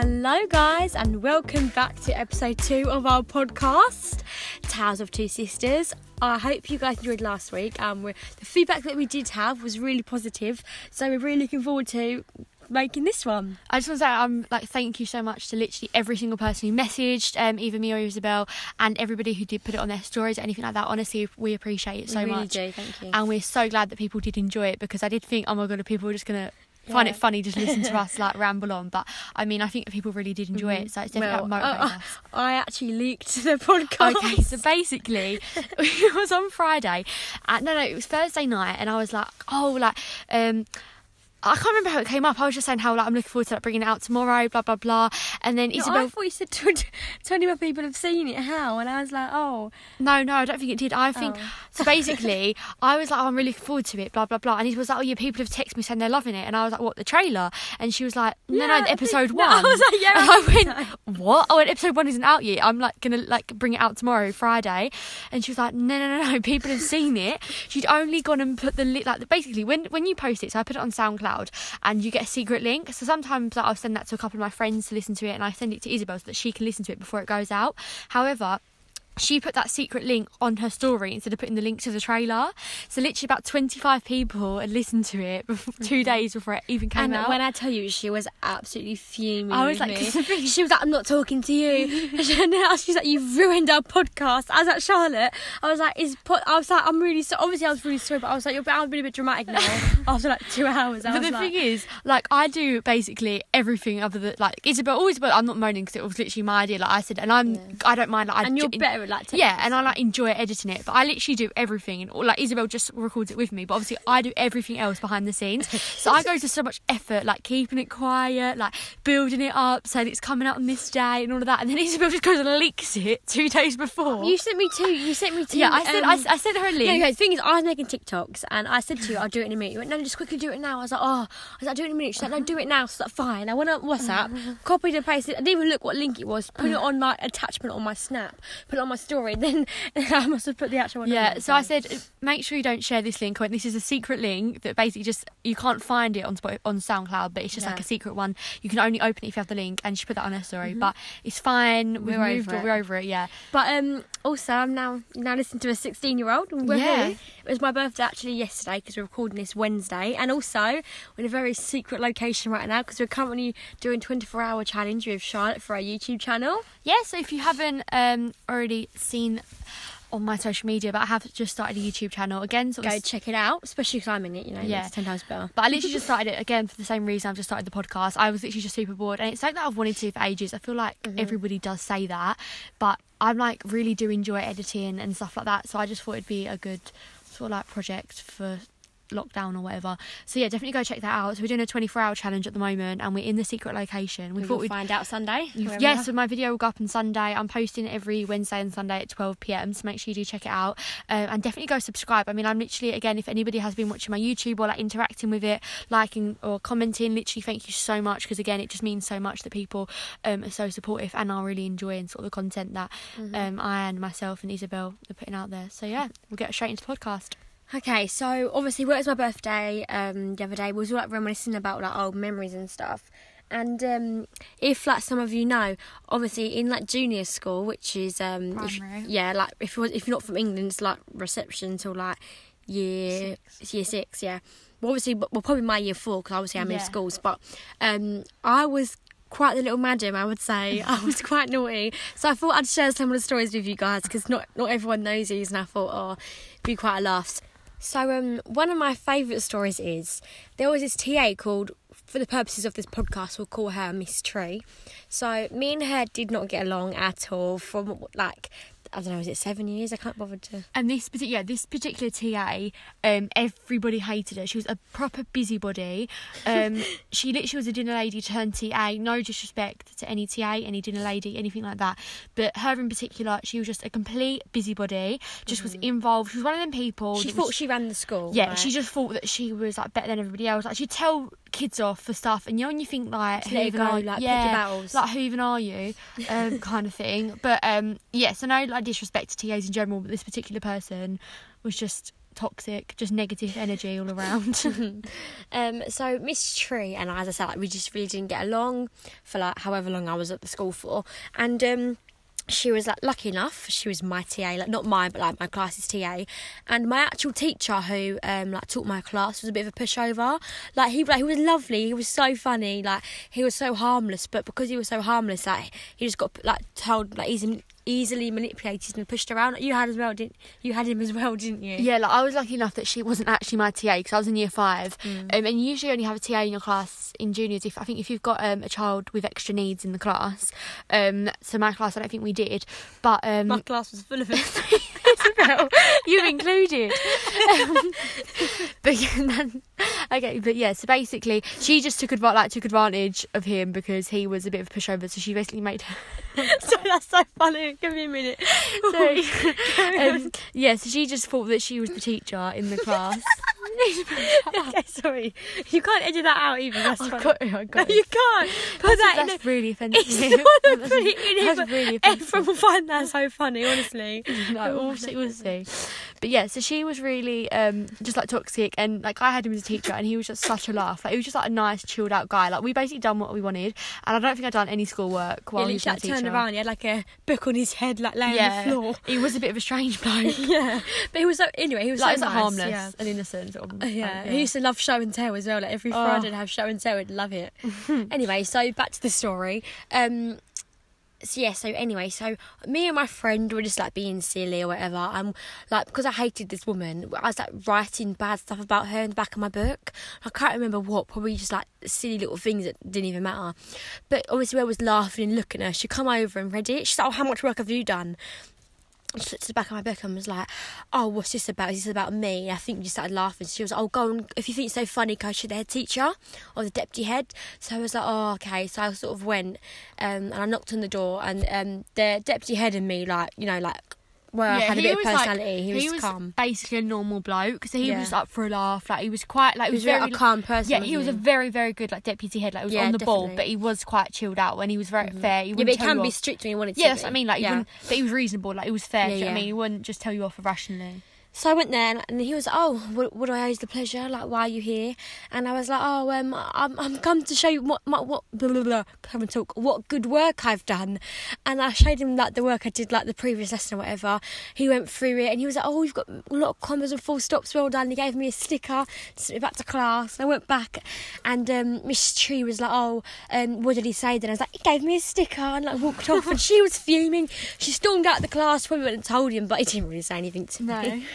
Hello, guys, and welcome back to episode two of our podcast, Tales of Two Sisters. I hope you guys enjoyed last week. Um, we're, the feedback that we did have was really positive, so we're really looking forward to making this one. I just want to say, um, like, thank you so much to literally every single person who messaged, um, either me or Isabel, and everybody who did put it on their stories or anything like that. Honestly, we appreciate it so we really much, do. Thank you. and we're so glad that people did enjoy it because I did think, oh my god, are people were just gonna find it funny just listen to us like ramble on? But I mean, I think people really did enjoy it, so it's definitely Well, motivated uh, us. I actually leaked the podcast. Okay, so basically, it was on Friday. Uh, no, no, it was Thursday night, and I was like, oh, like, um, I can't remember how it came up. I was just saying how like I'm looking forward to like bringing it out tomorrow, blah blah blah. And then No, Isabel, I thought you said 20, 20 more people have seen it. How? And I was like, oh. no, no, I don't think it did. I think Oh. so. Basically, I was like, oh, I'm really looking forward to it, blah blah blah. And he was like, oh yeah, people have texted me saying they're loving it, and I was like, what the trailer? And she was like, no, Yeah, no, episode think- no, one. I was like, yeah, and I went, what? Oh, and episode one isn't out yet. I'm like gonna like bring it out tomorrow, Friday. And she was like, no, no, no, no. People have seen it. She'd only gone and put the li- like basically when when you post it. So I put it on SoundCloud, and you get a secret link. So sometimes like, I'll send that to a couple of my friends to listen to it, and I send it to Isabel so that she can listen to it before it goes out. However. She put that secret link on her story instead of putting the link to the trailer. So literally about 25 people had listened to it before, two days before it even came And out. when I tell you, she was absolutely fuming. I was like, she was like, "I'm not talking to you." and then she's like, "You've ruined our podcast." I was like, "Charlotte," I was like, "Is po-? I was like, I'm really so obviously I was really sorry, but I was like, you're I'm being a bit dramatic now." After like two hours, I But the like, thing is, like, I do basically everything other than like Isabel. Always, but I'm not moaning because it was literally my idea. Like I said, and I'm, I don't mind. Like, I and you're ju- better like, Yeah, and I like enjoy editing it, but I literally do everything. And like Isabel just records it with me, but obviously I do everything else behind the scenes. So I go to so much effort, like keeping it quiet, like building it up, saying it's coming out on this day and all of that. And then Isabel just goes and leaks it two days before. You sent me two. You sent me two. yeah, I said um, I, I sent her a link. no, the thing is, I was making TikToks and I said to you, I'll do it in a minute. You went, no, just quickly do it now. I was like, oh, I was like, do it in a minute. She's like, no, do it now. So I was like, fine. I went on WhatsApp, copied and pasted. I didn't even look what link it was. Put it on like attachment on my Snap, put it on my story. Then I must have put the actual one. Yeah, there, so I said, make sure you don't share this link. This is a secret link that basically just you can't find it on on SoundCloud, but it's just like a secret one. You can only open it if you have the link, and she put that on her story. But it's fine. Mm-hmm. We're over it. We're over it. Yeah. But um, also, I'm now now listening to a 16 year old. Yeah. It was my birthday actually yesterday because we're recording this Wednesday, and also we're in a very secret location right now because we're currently doing 24 hour challenge with Charlotte for our YouTube channel. Yeah. So if you haven't um already seen on my social media, but I have just started a YouTube channel again. Sort of Go check it out, especially because I'm in it. You know, Yeah. it's ten times better. But I literally just started it again for the same reason I've just started the podcast. I was literally just super bored, and it's something that I've wanted to for ages. I feel like Mm-hmm. everybody does say that, but I'm like really do enjoy editing and stuff like that. So I just thought it'd be a good sort of like project for lockdown or whatever. So yeah, definitely go check that out. So we're doing a 24 hour challenge at the moment, and we're in the secret location. We We thought we'd find out Sunday. You've- yeah, so my video will go up on Sunday. I'm posting every Wednesday and Sunday at 12 pm, so make sure you do check it out. Um, and definitely go subscribe. I mean, I'm literally, again, if anybody has been watching my YouTube or like interacting with it, liking or commenting, literally thank you so much because, again, it just means so much that people um, are so supportive and are really enjoying sort of the content that Mm-hmm. um, I and myself and Isabel are putting out there. So, yeah, we'll get straight into the podcast. Okay, so obviously, where it was my birthday um, the other day, we was all like reminiscing about like old memories and stuff. And um, if like some of you know, obviously in like junior school, which is um, if- Primary. yeah, like if was, if you're not from England, it's like reception till like year year six, yeah. Well, obviously, well, probably my year four because obviously I moved Yeah. schools. But um, I was quite the little madam, I would say. I was quite naughty, so I thought I'd share some of the stories with you guys because not not everyone knows these, and I thought, oh, it'd be quite a laugh. So um, one of my favourite stories is there was this TA called, for the purposes of this podcast, we'll call her Miss Tree. So me and her did not get along at all from like I don't know, is it seven years? I can't bother to. And this particular, yeah, this particular TA, um, everybody hated her. She was a proper busybody. Um, she literally was a dinner lady turned TA. No disrespect to any TA, any dinner lady, anything like that. But her in particular, she was just a complete busybody. Just was involved. She was one of them people. She thought was- she ran the school. yeah, right? she just thought that she was like better than everybody else. Like she'd tell kids off for stuff, and you know when you think like, it even go, are, like, yeah, battles. like who even are you, um, kind of thing. But um, yeah, so no like disrespect to TAs in general, but this particular person was just toxic, just negative energy all around. Um, so Miss Tree and I, as I said, like we just really didn't get along for like however long I was at the school for, and um, she was like lucky enough she was my TA like not mine but like my class's TA and my actual teacher who um like taught my class was a bit of a pushover. Like he like he was lovely he was so funny like he was so harmless but because he was so harmless like he just got like told like easily easily manipulated and pushed around you had as well didn't you had him as well didn't you yeah, like I was lucky enough that she wasn't actually my TA because I was in year five, Mm. um, and you usually only have a TA in your class in juniors. If I think if you've got um, a child with extra needs in the class, um, so my class I don't think we did, but um, my class was full of it Isabel, you included. Um, but yeah, then, okay, but yeah, so basically, she just took advantage, like took advantage of him because he was a bit of a pushover. So she basically made. so that's so funny give me a minute so, um, yeah, so she just thought that she was the teacher in the class. okay sorry you can't edit that out either that's I got it. I got No, it. you can't put that in That's a, really offensive. It's not That's- it that's really offensive. Everyone will find that so funny, honestly. no, we'll see, we'll see. But yeah, so she was really um, just like toxic, and like I had him as a teacher, and he was just such a laugh. Like he was just like a nice, chilled out guy. Like we basically done what we wanted, and I don't think I'd done any schoolwork while he he was my teacher. Around, he had like a book on his head, like laying yeah, on the floor. he was a bit of a strange bloke. yeah, but he was so anyway. He was like, so he was like nice, harmless Yeah. and innocent. Sort of, Yeah, like, he used to love show and tell as well. Like every Oh. Friday, to have show and tell. I'd love it. anyway, so back to the story. Um, so yeah, so anyway, so me and my friend were just like being silly or whatever. Um, like because I hated this woman, I was like writing bad stuff about her in the back of my book. I can't remember what, probably just like silly little things that didn't even matter. But obviously, I was laughing and looking at her. She come over and read it. She's like, "Oh, how much work have you done?" Looked at the back of my book and was like, "Oh, what's this about? Is this about me?" I think just started laughing. She was like, "Oh, go and if you think it's so funny, go to the head teacher or the deputy head." So I was like, "Oh, okay." So I sort of went um, and I knocked on the door, and um, the deputy head and me, like you know, like well, had a bit of personality. he was, calm. basically a normal bloke, so he Yeah. was up for a laugh. Like he was quite like He was very, a calm person. Yeah, he was a very, very good like deputy head. Like he was Yeah, on the ball, but he was quite chilled out when he was very mm-hmm. fair. He yeah, but he can be off. strict when you want it to. Yeah, that's be. what I mean. Like, he yeah. but he was reasonable. Like, he was fair. Yeah, do you know what I mean? He wouldn't just tell you off irrationally. So I went there and- he was like, "Oh, what, what do I owe is the pleasure? Like, why are you here?" And I was like, "Oh, um, I'm I'm come to show you what my, what blah, blah, blah, come and talk what good work I've done." And I showed him like the work I did like the previous lesson or whatever. He went through it and he was like, "Oh, you've got a lot of commas and full stops, well done." He gave me a sticker, sent me back to class. I went back and um, Miss Tree was like, "Oh, um, what did he say?" Then I was like, "He gave me a sticker," and like walked off. and she was fuming. She stormed out of the class. Probably went and told him, but he didn't really say anything to me.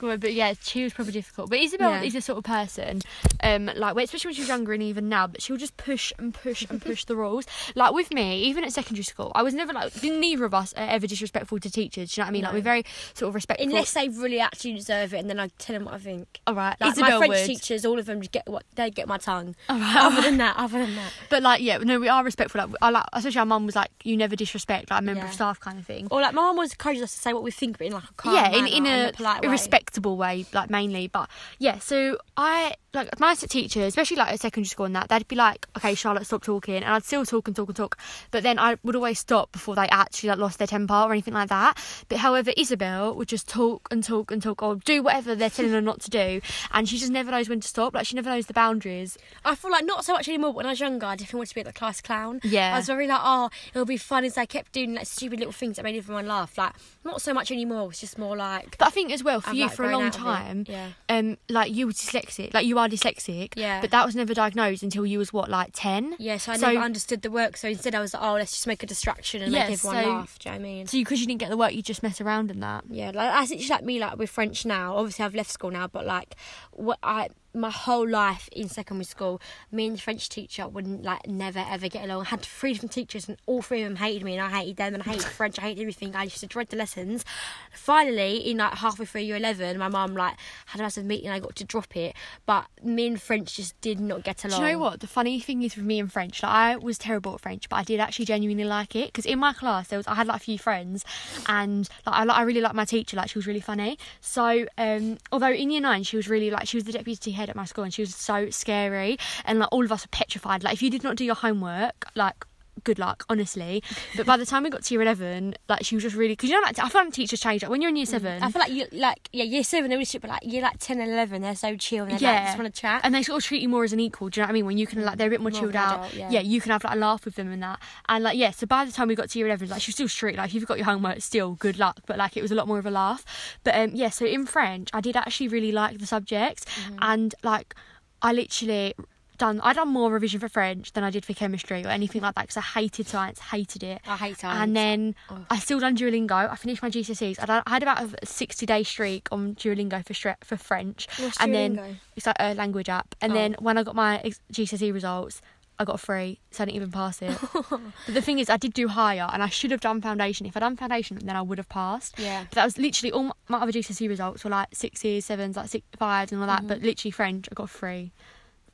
But yeah, she was probably difficult. But Isabel Yeah. is the sort of person, um, like well, especially when she was younger and even now, but she'll just push and push and push the rules. Like with me, even at secondary school, I was never like neither of us are ever disrespectful to teachers. Do you know what I mean? Like No. we're very sort of respectful. Unless they really actually deserve it, and then I tell them what I think. all right, Like Isabel my French would. teachers, all of them just get what they get my tongue. All right, Other than that, other than that, But like, yeah, no, we are respectful. Like, I like, especially our mum was like, "You never disrespect," like a member Yeah. of staff kind of thing. or like my mum was encourages us to say what we think, but in like a calm yeah, in, manner, in a, polite a way. Respectable way, like mainly. But yeah, so I like my teacher, especially like at secondary school and that, they'd be like, "Okay, Charlotte, stop talking," and I'd still talk and talk and talk, but then I would always stop before they actually like lost their temper or anything like that. But however, Isabel would just talk and talk and talk or do whatever they're telling her not to do, and she just never knows when to stop. Like she never knows the boundaries. I feel like not so much anymore. But when I was younger, I definitely wanted to be like the class clown. Yeah. I was very like, oh, it'll be fun. As I kept doing like stupid little things that made everyone laugh. Like not so much anymore. It's just more like. But I think as well for I've, you like, for a long out of it. time, Yeah. um, like you were dyslexic, like you are dyslexic, Yeah. But that was never diagnosed until you was what, like ten? Yeah, so I So- never understood the work. So instead, I was like, oh, let's just make a distraction and Yeah, make everyone so- laugh. Do you know what I mean? So because you, didn't get the work, you just mess around in that. Yeah, like that's it's like me, like with French now. Obviously, I've left school now, but like, what I my whole life in secondary school, me and the French teacher wouldn't like never ever get along. I had three different teachers, and all three of them hated me, and I hated them, and I hated French. I hated everything. I used to dread the lessons. Finally, in like halfway through year eleven, my mum like had a massive meeting. I got to drop it, but me and French just did not get Do along. you know what? The funny thing is with me and French, like I was terrible at French, but I did actually genuinely like it because in my class there was I had like a few friends, and like I, like, I really liked my teacher. Like she was really funny. So um, although in year nine she was really like she was the deputy head at my school, and she was so scary, and like all of us were petrified. Like if you did not do your homework, like good luck, honestly. But by the time we got to year eleven, like she was just really because you know, like I find teachers change. Like when you're in year seven, I feel like you like yeah, year seven they're really strict, but like year like ten and eleven they're so chill and they like, just want to chat. and they sort of treat you more as an equal. Do you know what I mean? When you can like they're a bit more, More chilled out. adult, yeah. you can have like a laugh with them and that. And like yeah, so by the time we got to year eleven, like she was still strict. Like if you've got your homework, still good luck. But like it was a lot more of a laugh. But um yeah, so in French, I did actually really like the subject, Mm-hmm. and like I literally done I done more revision for French than I did for chemistry or anything like that because I hated science, hated it. I hate science. And then Oh. I still done Duolingo. I finished my GCSEs. I, done, I had about a 60 day streak on Duolingo for stre- for French. What's and then it's like a language app. And Oh. then when I got my GCSE results, I got a free, so I didn't even pass it. but the thing is, I did do higher, and I should have done foundation. If I'd done foundation, then I would have passed. Yeah. But that was literally all my, my other GCSE results were like sixes, sevens, like six, fives, and all that. Mm-hmm. But literally French, I got a free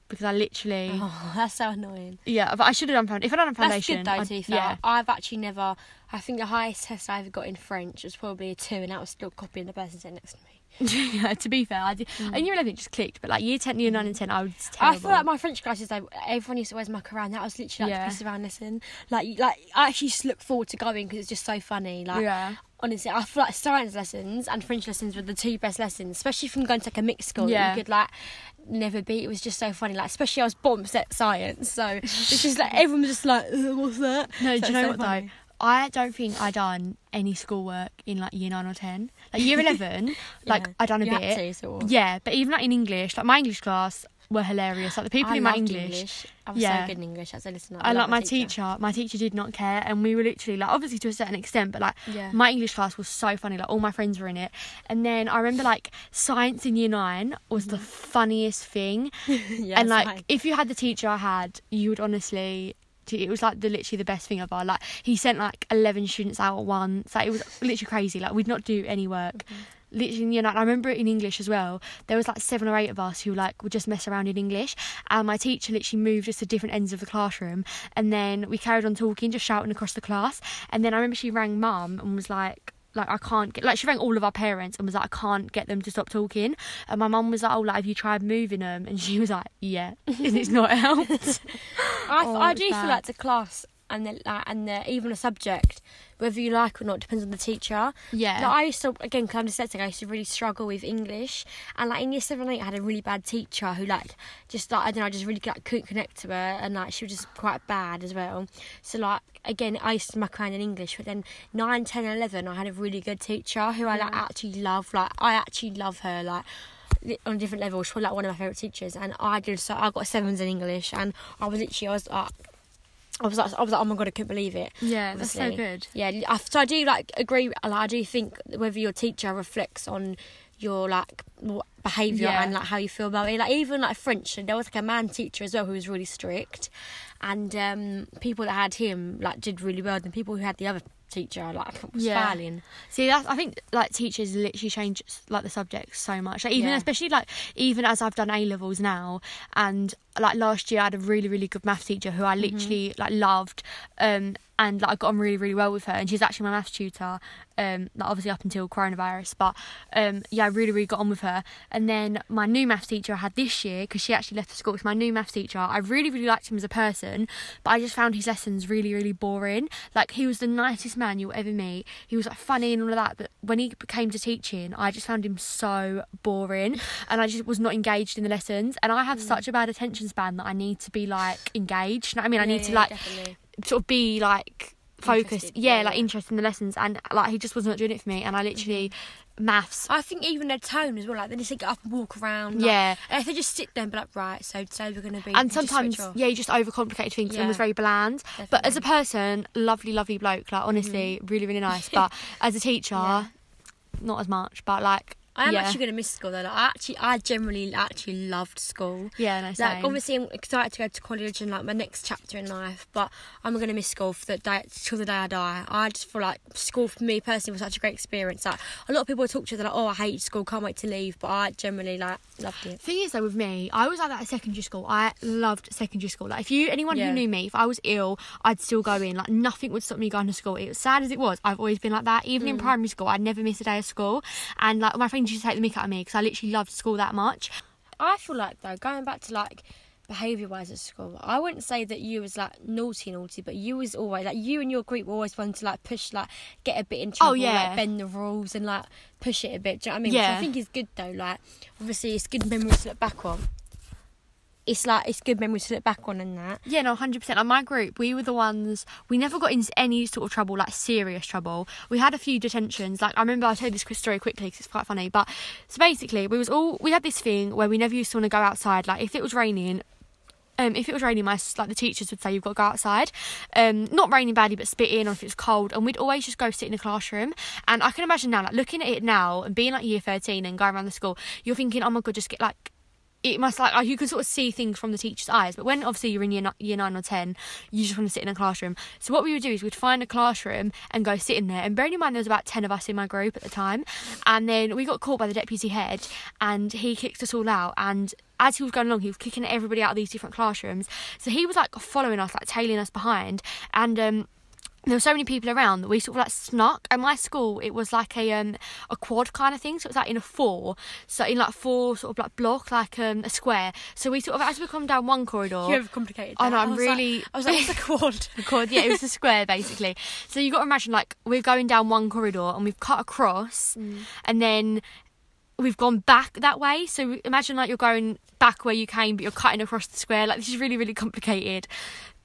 because I literally. Oh, that's so annoying. yeah. But I should have done foundation. If I'd done That's foundation, good though, to be fair. yeah. I've actually never. I think the highest test I ever got in French was probably a two, and that was still copying the person sitting next to me. yeah, to be fair, I did. Mm. And year 11 it just clicked, but like year 10, year 9 and 10, I was terrible. I feel like my French classes, though, everyone used to always muck around. That was literally like Yeah. the piss around lesson. Like, like I actually just look forward to going because it's just so funny. Like, Yeah. Honestly, I feel like science lessons and French lessons were the two best lessons, especially from going to like a mixed school. Yeah. You could like never beat. It was just so funny. Like, especially I was bottom set science, so it's just like everyone was just like, "What's that?" No, So do you know so what though? I don't think I done any schoolwork in like year 9 or 10. Like year 11, like Yeah. I done a You bit. to. Yeah, but even like in English, like my English class were hilarious. Like the people I in my loved English, I was Yeah. so good in English as a listener. I love like my teacher. My teacher did not care, and we were literally like, obviously to a certain extent, but like Yeah. my English class was so funny. Like all my friends were in it, and then I remember like science in year nine was the mm-hmm. funniest thing. yeah, and like if you had the teacher I had, you would honestly. It was like the literally the best thing ever. Like he sent like eleven students out at once. Like it was literally crazy. Like we'd not do any work. Mm-hmm. Literally, you know, I remember it in English as well. There was like seven or eight of us who like would just mess around in English, and my teacher literally moved us to different ends of the classroom, and then we carried on talking, just shouting across the class. And then I remember she rang mum and was like, like I can't get like she rang all of our parents and was like I can't get them to stop talking. And my mum was like oh like have you tried moving them and she was like yeah. And it's not helped. I, Oh, I do feel like the class and the like, and the, even a subject, whether you like or not, depends on the teacher. Yeah. Like, I used to again, because I'm dyslexic, I used to really struggle with English, and like in year seven, and eight, I had a really bad teacher who like just like I don't know, I just really like, couldn't connect to her, and like she was just quite bad as well. So like again, I used to muck around in English, but then nine, ten, and eleven, I had a really good teacher who I like actually love. Like I actually love her. Like on a different level. She was like one of my favourite teachers, and I did so. I got sevens in English, and I was literally I was like. I was like, I was like, oh my god, I couldn't believe it. yeah that's so good Yeah, I, so I do like agree. Like, I do think whether your teacher reflects on your like behaviour Yeah. and like how you feel about it. Like even like French, there was like a man teacher as well who was really strict, and um, people that had him like did really well. And people who had the other teacher like was Yeah. failing. See, that's I think like teachers literally change like the subjects so much. Like even Yeah. especially like even as I've done A levels now, and like last year I had a really really good math teacher who I Mm-hmm. literally like loved, um, and like I got on really really well with her, and she's actually my maths tutor. Um, like obviously up until coronavirus, but um, yeah, I really really got on with her. And then my new maths teacher I had this year because she actually left the school. It's my new maths teacher. I really really liked him as a person, but I just found his lessons really really boring. Like he was the nicest man you'll ever meet. He was like funny and all of that, but when he came to teaching, I just found him so boring, and I just was not engaged in the lessons. And I have such a bad attention span that I need to be like engaged. You know what I mean? I Yeah, need to yeah, like definitely. Sort of be like focused. Yeah, yeah, like yeah. interested in the lessons, and like he just was not doing it for me. And I literally mm-hmm. maths. I think even their tone as well. Like they just get up and walk around. Like, Yeah. And if they just sit there and be like, right, so today we're to be. and sometimes yeah you just overcomplicate things and was very bland but as a person lovely lovely bloke like honestly mm-hmm. really really nice but as a teacher Yeah. not as much but like I am yeah. actually going to miss school though. Like, I actually, I generally actually loved school. yeah no Like same. obviously, I'm excited to go to college and like my next chapter in life. But I'm going to miss school for the day till the day I die. I just feel like school for me personally was such a great experience. Like a lot of people I talk to, they're like, "Oh, I hate school, can't wait to leave." But I generally like loved it. thing is though with me i was like that at secondary school i loved secondary school like if you anyone Yeah. who knew me if i was ill i'd still go in like nothing would stop me going to school it was sad as it was i've always been like that even Mm. in primary school i'd never miss a day of school and like my friends used to take the mick out of me because i literally loved school that much I feel like though going back to like behaviour wise at school, I wouldn't say that you was like naughty naughty, but you was always like you and your group were always wanting to like push like get a bit in trouble, Oh, yeah. like bend the rules and like push it a bit. Do you know what I mean? Which Yeah. I think is good though. Like obviously it's good memories to look back on. It's like it's good memories to look back on and that. Yeah, no, hundred percent. On my group, we were the ones we never got into any sort of trouble, like serious trouble. We had a few detentions. Like I remember, I'll tell this story quickly because it's quite funny. But so basically, we was all we had this thing where we never used to want to go outside. Like if it was raining. Um, if it was raining, my like the teachers would say you've got to go outside. Um, not raining badly, but spitting, or if it's cold, and we'd always just go sit in the classroom. And I can imagine now, like looking at it now and being like year thirteen and going around the school, you're thinking, oh my god, just get like it must like you can sort of see things from the teacher's eyes but when obviously you're in year, year 9 or 10 you just want to sit in a classroom so what we would do is we'd find a classroom and go sit in there and bearing in mind there was about 10 of us in my group at the time and then we got caught by the deputy head and he kicked us all out and as he was going along, he was kicking everybody out of these different classrooms. So he was like following us, like tailing us behind. And um, there were so many people around that we sort of like snuck. At my school, it was like a um a quad kind of thing, so it was like in a four, so in like four sort of like block, like um a square. So we sort of as we come down one corridor. You overcomplicated. I that. know, I'm like- really- I was like, what's a quad? the quad, yeah, it was a square basically. So you got to imagine like we're going down one corridor and we've cut across, and then we've gone back that way. So imagine like you're going back where you came, but you're cutting across the square. Like this is really really complicated,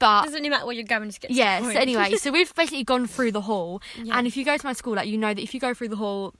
but Doesn't really matter where you're going to get. To yeah so anyway so we've basically gone through the hall Yeah. and if you go to my school like you know that if you go through the hall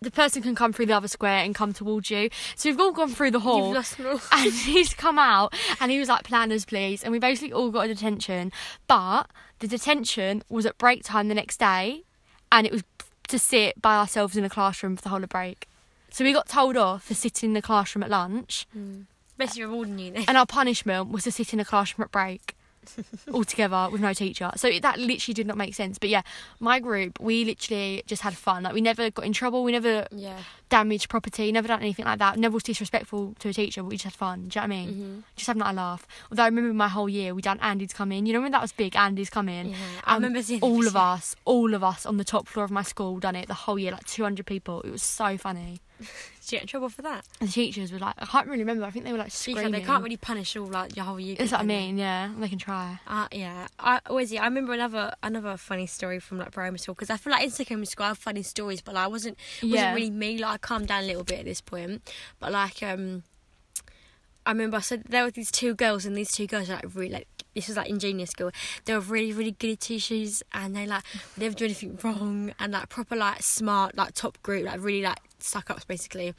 the person can come through the other square and come towards you so we've all gone through the hall You've lost all. and he's come out and he was like planners please and we basically all got a detention but the detention was at break time the next day and it was to sit by ourselves in a classroom for the whole of break so we got told off for sitting in the classroom at lunch mm. Basically rewarding you then. and our punishment was to sit in a classroom at break altogether with no teacher. So that literally did not make sense. But yeah, my group, we literally just had fun. Like we never got in trouble. We never Yeah. damaged property. Never done anything like that. Never was disrespectful to a teacher. But we just had fun. Do you know what I mean? Mm-hmm. Just having like a laugh. Although I remember my whole year we done Andy's coming. You know when that was big, Andy's coming. Yeah, I remember seeing all of us, all of us on the top floor of my school done it the whole year, like 200 people. It was so funny. Did you get in trouble for that? And the teachers were like, I can't really remember. I think they were like screaming. they can't really punish all like your whole year. That's what I can they? mean. Yeah, they can try. Uh, yeah, I always. Yeah, I remember another another funny story from like primary school because I feel like in secondary school I have funny stories, but like, I wasn't wasn't Yeah. really me. Like I calmed down a little bit at this point, but like um, I remember I said there were these two girls and these two girls were like really like this was like in junior school. They were really really good at teachers and they like would never do anything wrong and like proper like smart like top group like really like stuck ups basically.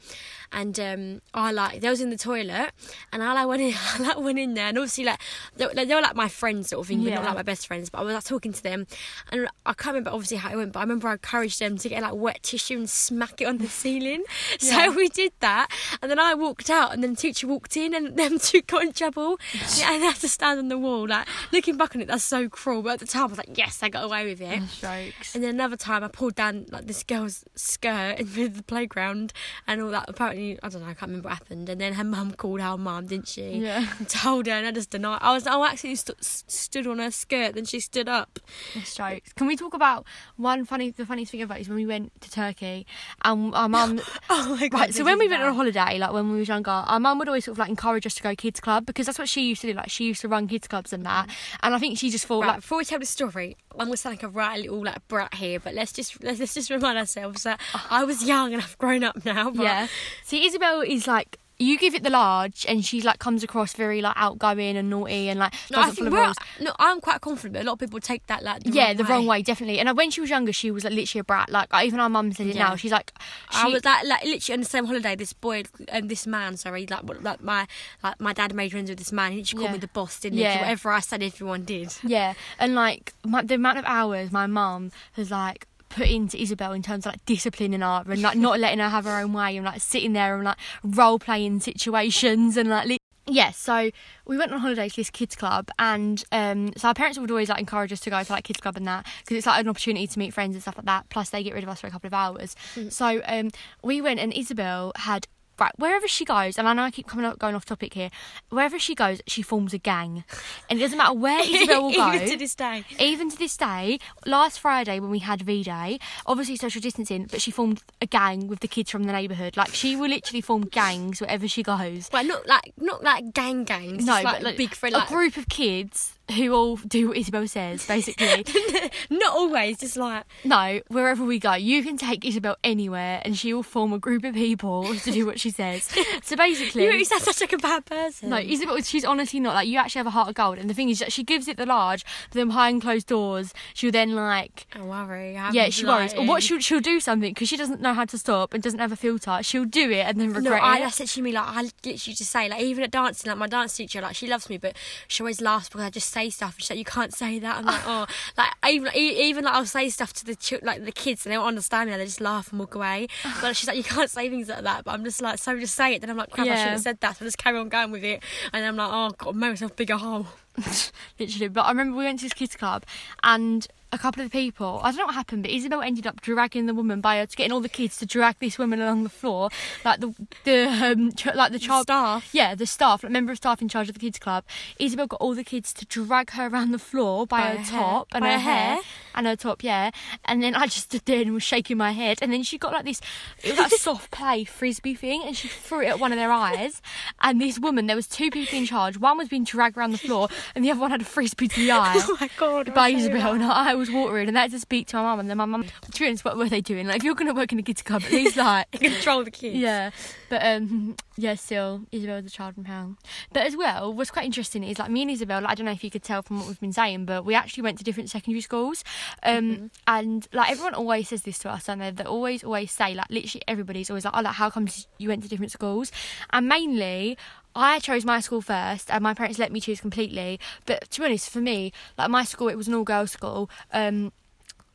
And um, I like they was in the toilet and I like went in I like went in there and obviously like they, were- they were like my friends sort of thing, but not like my best friends. But I was like talking to them and I can't remember obviously how it went, but I remember I encouraged them to get like wet tissue and smack it on the ceiling. So we did that and then I walked out and then the teacher walked in and them two got in trouble yeah, and they had to stand on the wall. Like looking back on it, that's so cruel. But at the time I was like, yes, I got away with it. Strokes. And then another time I pulled down like this girl's skirt in the the playground and all that. Apparently, I don't know, I can't remember what happened. And then her mum called our mum, didn't she? Yeah. And told her, and I just denied. I was, I actually st- stood on her skirt, then she stood up. Strokes. Can we talk about one funny? The funniest thing about it is when we went to Turkey, and our mum. Oh my god! Right, so when we went on a holiday, like when we was younger, our mum would always sort of like encourage us to go kids club because that's what she used to do. Like she used to run kids clubs and that, mm. and I think she just thought Right, like before we tell the story, I'm gonna sound like a right little like brat here, but let's just let's, let's just remind ourselves that oh. I was young and I've grown up now. But Yeah. See, Isabel is like you give it the large, and she like comes across very like outgoing and naughty and like No, I think we're, no, I'm quite confident, but a lot of people take that like the yeah, wrong the way. wrong way, definitely. And uh, when she was younger, she was like literally a brat. Like even our mum said it Yeah. now. She's like, I she- was like, like literally on the same holiday. This boy and this man, sorry, like like my like my dad made friends with this man. He literally called Yeah. me the boss, didn't Yeah. he? Whatever I said, everyone did. Yeah, and like my, the amount of hours my mum has like put into Isabel in terms of like disciplining her and like not letting her have her own way and like sitting there and like role playing situations and like. Li- yeah, so we went on holiday to this kids club, and um, so our parents would always like encourage us to go to like kids club and that because it's like an opportunity to meet friends and stuff like that. Plus, they get rid of us for a couple of hours. So um, we went, and Isabel had right wherever she goes, and I know I keep coming up going off topic here. Wherever she goes, she forms a gang, and it doesn't matter where Isabel will go. Even to this day. Even to this day, last Friday when we had VE Day, obviously social distancing, but she formed a gang with the kids from the neighbourhood. Like she will literally form gangs wherever she goes. Well, not like not like gang gangs. No, like but like, big friend, a like group of kids who all do what Isabel says, basically. not always. Just like no, wherever we go, you can take Isabel anywhere, and she will form a group of people to do what she says. So basically, you sound such like a bad person. No, Isabel, she's honestly not like you. Actually have a heart of gold, and the thing is that she gives it the large, but then behind closed doors, she'll then like, I worry. yeah, she worries. Or what she'll she'll do something because she doesn't know how to stop and doesn't have a filter. She'll do it and then regret No, I, it. that's literally me. Like I literally just say, like even at dancing, like my dance teacher, like she loves me, but she always laughs because I just say stuff. And she's like, "You can't say that." I'm like, "Oh," like even even like I'll say stuff to the chil- like the kids, and they don't understand me. They just laugh and walk away. But she's like, "You can't say things like that." But I'm just like, "So just say it." Then I'm like, "Crap, I shouldn't have said that." So I just carry on going with it, and I'm like, "Oh, God, make myself a bigger hole." literally. But I remember we went to this kids club and a couple of people, I don't know what happened, but Isabel ended up dragging the woman by her, to getting all the kids to drag this woman along the floor, like the the um, ch- like the child staff. Yeah, the staff, like member of staff in charge of the kids club. Isabel got all the kids to drag her around the floor by, By her, her top and her, her hair, hair? and her top, yeah. And then I just stood there and was shaking my head, and then she got like this, it was like a soft play frisbee thing, and she threw it at one of their eyes. And this woman, there was two people in charge. One was being dragged around the floor, and the other one had a frisbee to the eye Oh my god! by Isabel, and. I was watering, and I had to speak to my mum, and then my mum, to be honest, what were they doing? Like, if you're to work in a kids club, at least like, control the kids. yeah, but um, yeah, still Isabel's a child from hell. But as well, what's quite interesting is like me and Isabel. Like, I don't know if you could tell from what we've been saying, but we actually went to different secondary schools. Um, and like everyone always says this to us, and they they always always say like literally everybody's always like, oh, like how comes you went to different schools? And mainly. I chose my school first, and my parents let me choose completely. But to be honest, for me, like my school, it was an all-girls school, um,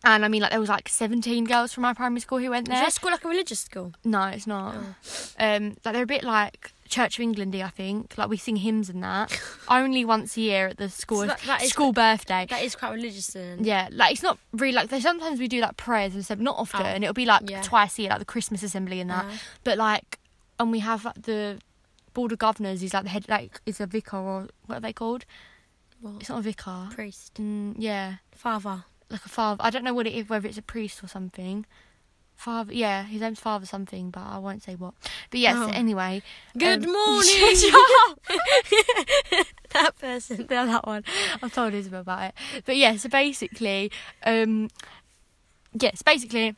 and I mean, like there was like seventeen girls from my primary school who went Is there. your school like a religious school? No, it's not. Um, like they're a bit like Church of Englandy, I think. Like we sing hymns and that. Only once a year at the school So that- that is- school birthday. That is quite religious then. Yeah, like it's not really like they sometimes we do like prayers and stuff, not often. Oh, It'll be like yeah. twice a year, like the Christmas assembly and that. Uh-huh. But like, and we have like the board of governors is like the head, like is a vicar or what are they called? What? It's not a vicar. Priest, Mm, yeah, father. like a father. I don't know what it is, whether it's a priest or something. Father, yeah, his name's Father something, but I won't say what. But yes, Oh. anyway. Good um, morning. Shut up. that person. Yeah, that one. I've told Isabel about it. But yeah, so basically, um, yes, basically,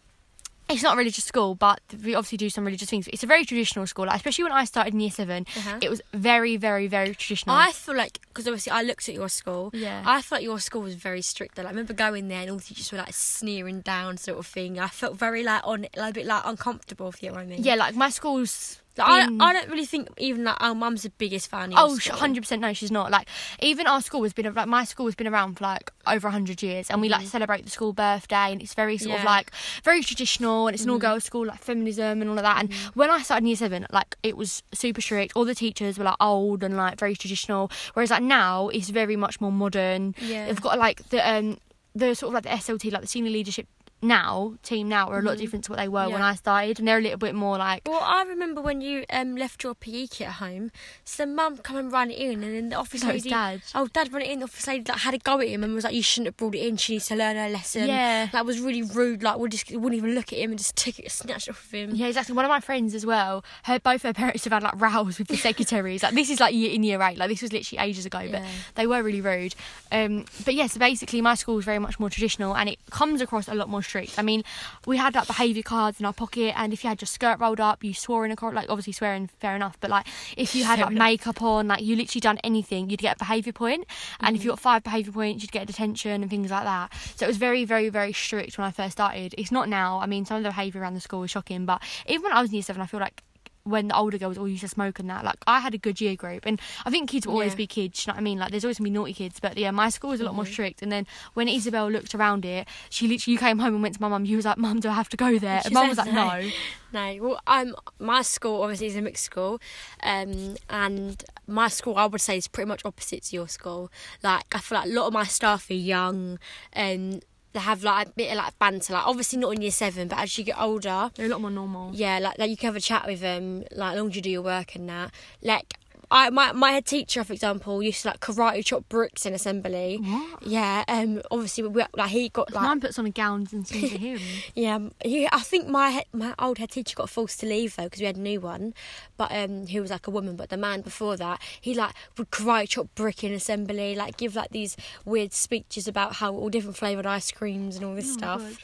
it's not a religious school, but we obviously do some religious things. It's a very traditional school, like, especially when I started in year 7 Uh-huh. It was very, very, very traditional. I feel like because obviously I looked at your school. Yeah. I felt your school was very strict. Though. Like, I remember going there and all the teachers were like sneering down, sort of thing. I felt very like on, like, a bit like uncomfortable. If you know what I mean. yeah, like my school's. I, been- I don't really think even like our mum's the biggest fan. Of Oh, school. 100% no, she's not. Like, even our school has been, like, my school has been around for, like, over 100 years. And we, like, to celebrate the school birthday. And it's very sort of. Yeah. Mm-hmm. like, very traditional. And it's an all girls school, like, feminism and all of that. And when I started in year seven, like, it was super strict. All the teachers were, like, old and, like, very traditional. Whereas, like, now it's very much more modern. Yeah. They've got, like, the, um, the sort of, like, the SLT, like, the senior leadership now, team now, are a lot different to what they were when Mm-hmm. I started. And they're a little bit more, like, Well, I remember when you um, left your PE kit at home, so mum come and ran it in, and then the office No, lady, Dad. oh, dad ran it in. The office lady like, had a go at him and was like, "You shouldn't have brought it in. She needs to learn her lesson." Yeah. that was really rude. Like, we just wouldn't even look at him and just took it, snatched it off of him. Yeah, exactly. One of my friends as well. Her both her parents have had like rows with the secretaries. like this is like year, in year eight. Like this was literally ages ago, but they were really rude. Um, but yeah, so basically my school is very much more traditional, and it comes across a lot more strict. I mean, we had like behaviour cards in our pocket, and if you had your skirt rolled up, you swore in a court. Like obviously swearing, fair enough. But like if you had Fair like enough. makeup on, like you literally done anything, you'd get a behaviour point. And if you mm-hmm. got five behaviour points, you'd get a detention and things like that. So it was very, very, very strict when I first started. It's not now. I mean, some of the behaviour around the school was shocking, but even when I was in year seven, I feel like when the older girls all used to smoke and that, like I had a good year group, and I think kids will always Yeah. be kids. You know what I mean? Like there's always gonna be naughty kids, but yeah, my school was a lot more strict. And then when Isabel looked around it, she literally you came home and went to my mum. You was like, "Mum, do I have to go there?" She And mum was like, "No." No, well, um, my school obviously is a mixed school, um, and my school I would say is pretty much opposite to your school. Like I feel like a lot of my staff are young, and they have like a bit of like banter. Like obviously not in year seven, but as you get older, They're a lot more normal. yeah, like, like you can have a chat with them, like as long as you do your work and that. Like I my my head teacher, for example, used to like karate chop bricks in assembly. What? Yeah, um, obviously we, like he got like Mine puts on a gown and to him. yeah, um, he, I think my my old head teacher got forced to leave though because we had a new one, but um, who was like a woman. But the man before that, he like would karate chop brick in assembly, like give like these weird speeches about how all different flavored ice creams and all this Oh, stuff.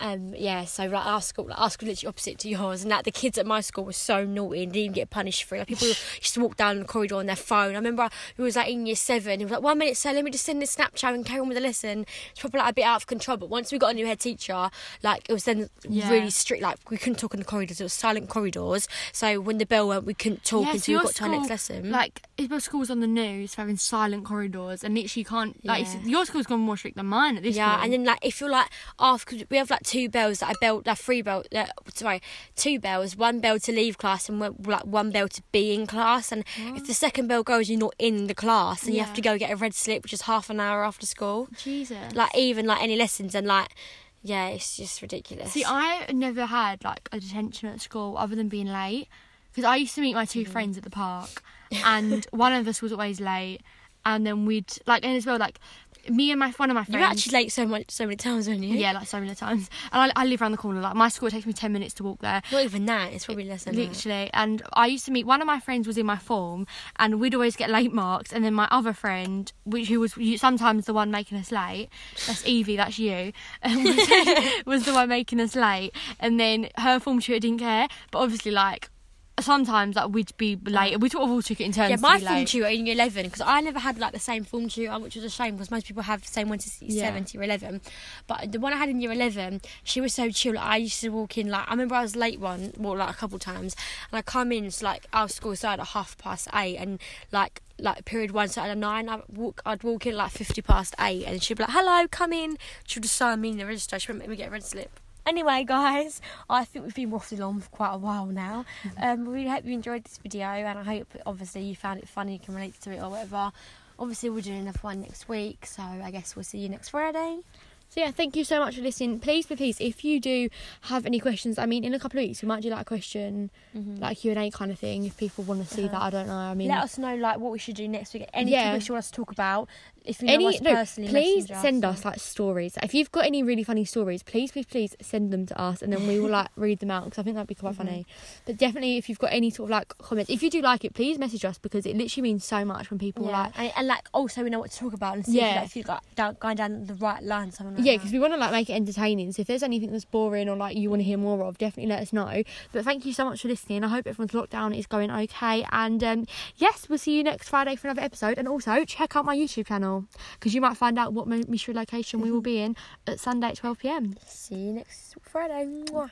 Um, yeah, so like our school, like, our school literally opposite to yours, and that the kids at my school were so naughty and didn't even get punished for it. Like people used to walk down the corridor on their phone. I remember who was like in year seven. it was like, "One minute, sir, let me just send this Snapchat and carry on with the lesson." It's probably like a bit out of control. But once we got a new head teacher, like it was then Yeah. really strict. Like we couldn't talk in the corridors. It was silent corridors. So when the bell went, we couldn't talk Yeah, so until we your got to our next school, lesson. Like, if your school's on the news for having silent corridors and literally you can't, like, Yeah. your school's gone more strict than mine at this point. yeah, point. and then like if you're like after we have like two bells that I bell like three bell uh, sorry two bells one bell to leave class and one, like one bell to be in class. And if the second bell goes you're not in the class and you have to go get a red slip which is half an hour after school. Jesus. like even like any lessons and like yeah it's just ridiculous. See, I never had like a detention at school other than being late because I used to meet my two Mm. friends at the park, and one of us was always late, and then we'd like and as well like me and my one of my friends. were actually late so much so many times weren't you yeah, like so many times, and I, I live around the corner. Like my school takes me ten minutes to walk there. not even that it's probably less than that Literally, and I used to meet one of my friends was in my form, and we'd always get late marks. And then my other friend, which who was sometimes the one making us late, that's Evie, that's you, was, was the one making us late. And then her form tutor didn't care, but obviously like sometimes like we'd be late. We sort of all took it in turns. Yeah, to my be form late. tutor in year 11, because I never had like the same form tutor, which was a shame because most people have the same one to Yeah. 7 to year 11. But the one I had in year 11, she was so chill. Like, I used to walk in, like, I remember I was late one, well, like a couple times, and I come in, it's like our school started at half past eight, and like, like period one started at nine. I'd walk, I'd walk in like 50 past eight, and she'd be like, hello, come in. She would just sign me in the register. She wouldn't make me get a red slip. Anyway, guys, I think we've been waffling on for quite a while now. Um, we really hope you enjoyed this video, and I hope obviously you found it funny, you can relate to it or whatever. Obviously, we're doing another one next week, so I guess we'll see you next Friday. So yeah, thank you so much for listening. Please, please, if you do have any questions, I mean, in a couple of weeks we might do like a question, like Q and A kind of thing. If people want to see Uh-huh. that, I don't know. I mean, Let us know like what we should do next week. Any Yeah. topics you want us to talk about. If you know any us no, personally, please send us like stories. If you've got any really funny stories, please, please, please send them to us, and then we will like read them out because I think that'd be quite funny. But definitely, if you've got any sort of like comments, if you do like it, please message us because it literally means so much when people Yeah, like. and, and like also we know what to talk about and see Yeah. if, you, like, if you're down, going down the right line. Something Yeah, because we want to like make it entertaining. So if there's anything that's boring or like you want to hear more of, definitely let us know. But thank you so much for listening. I hope everyone's lockdown is going okay. And um, yes, we'll see you next Friday for another episode. And also check out my YouTube channel because you might find out what my mystery location we will be in at Sunday at 12 pm. See you next Friday. Mwah.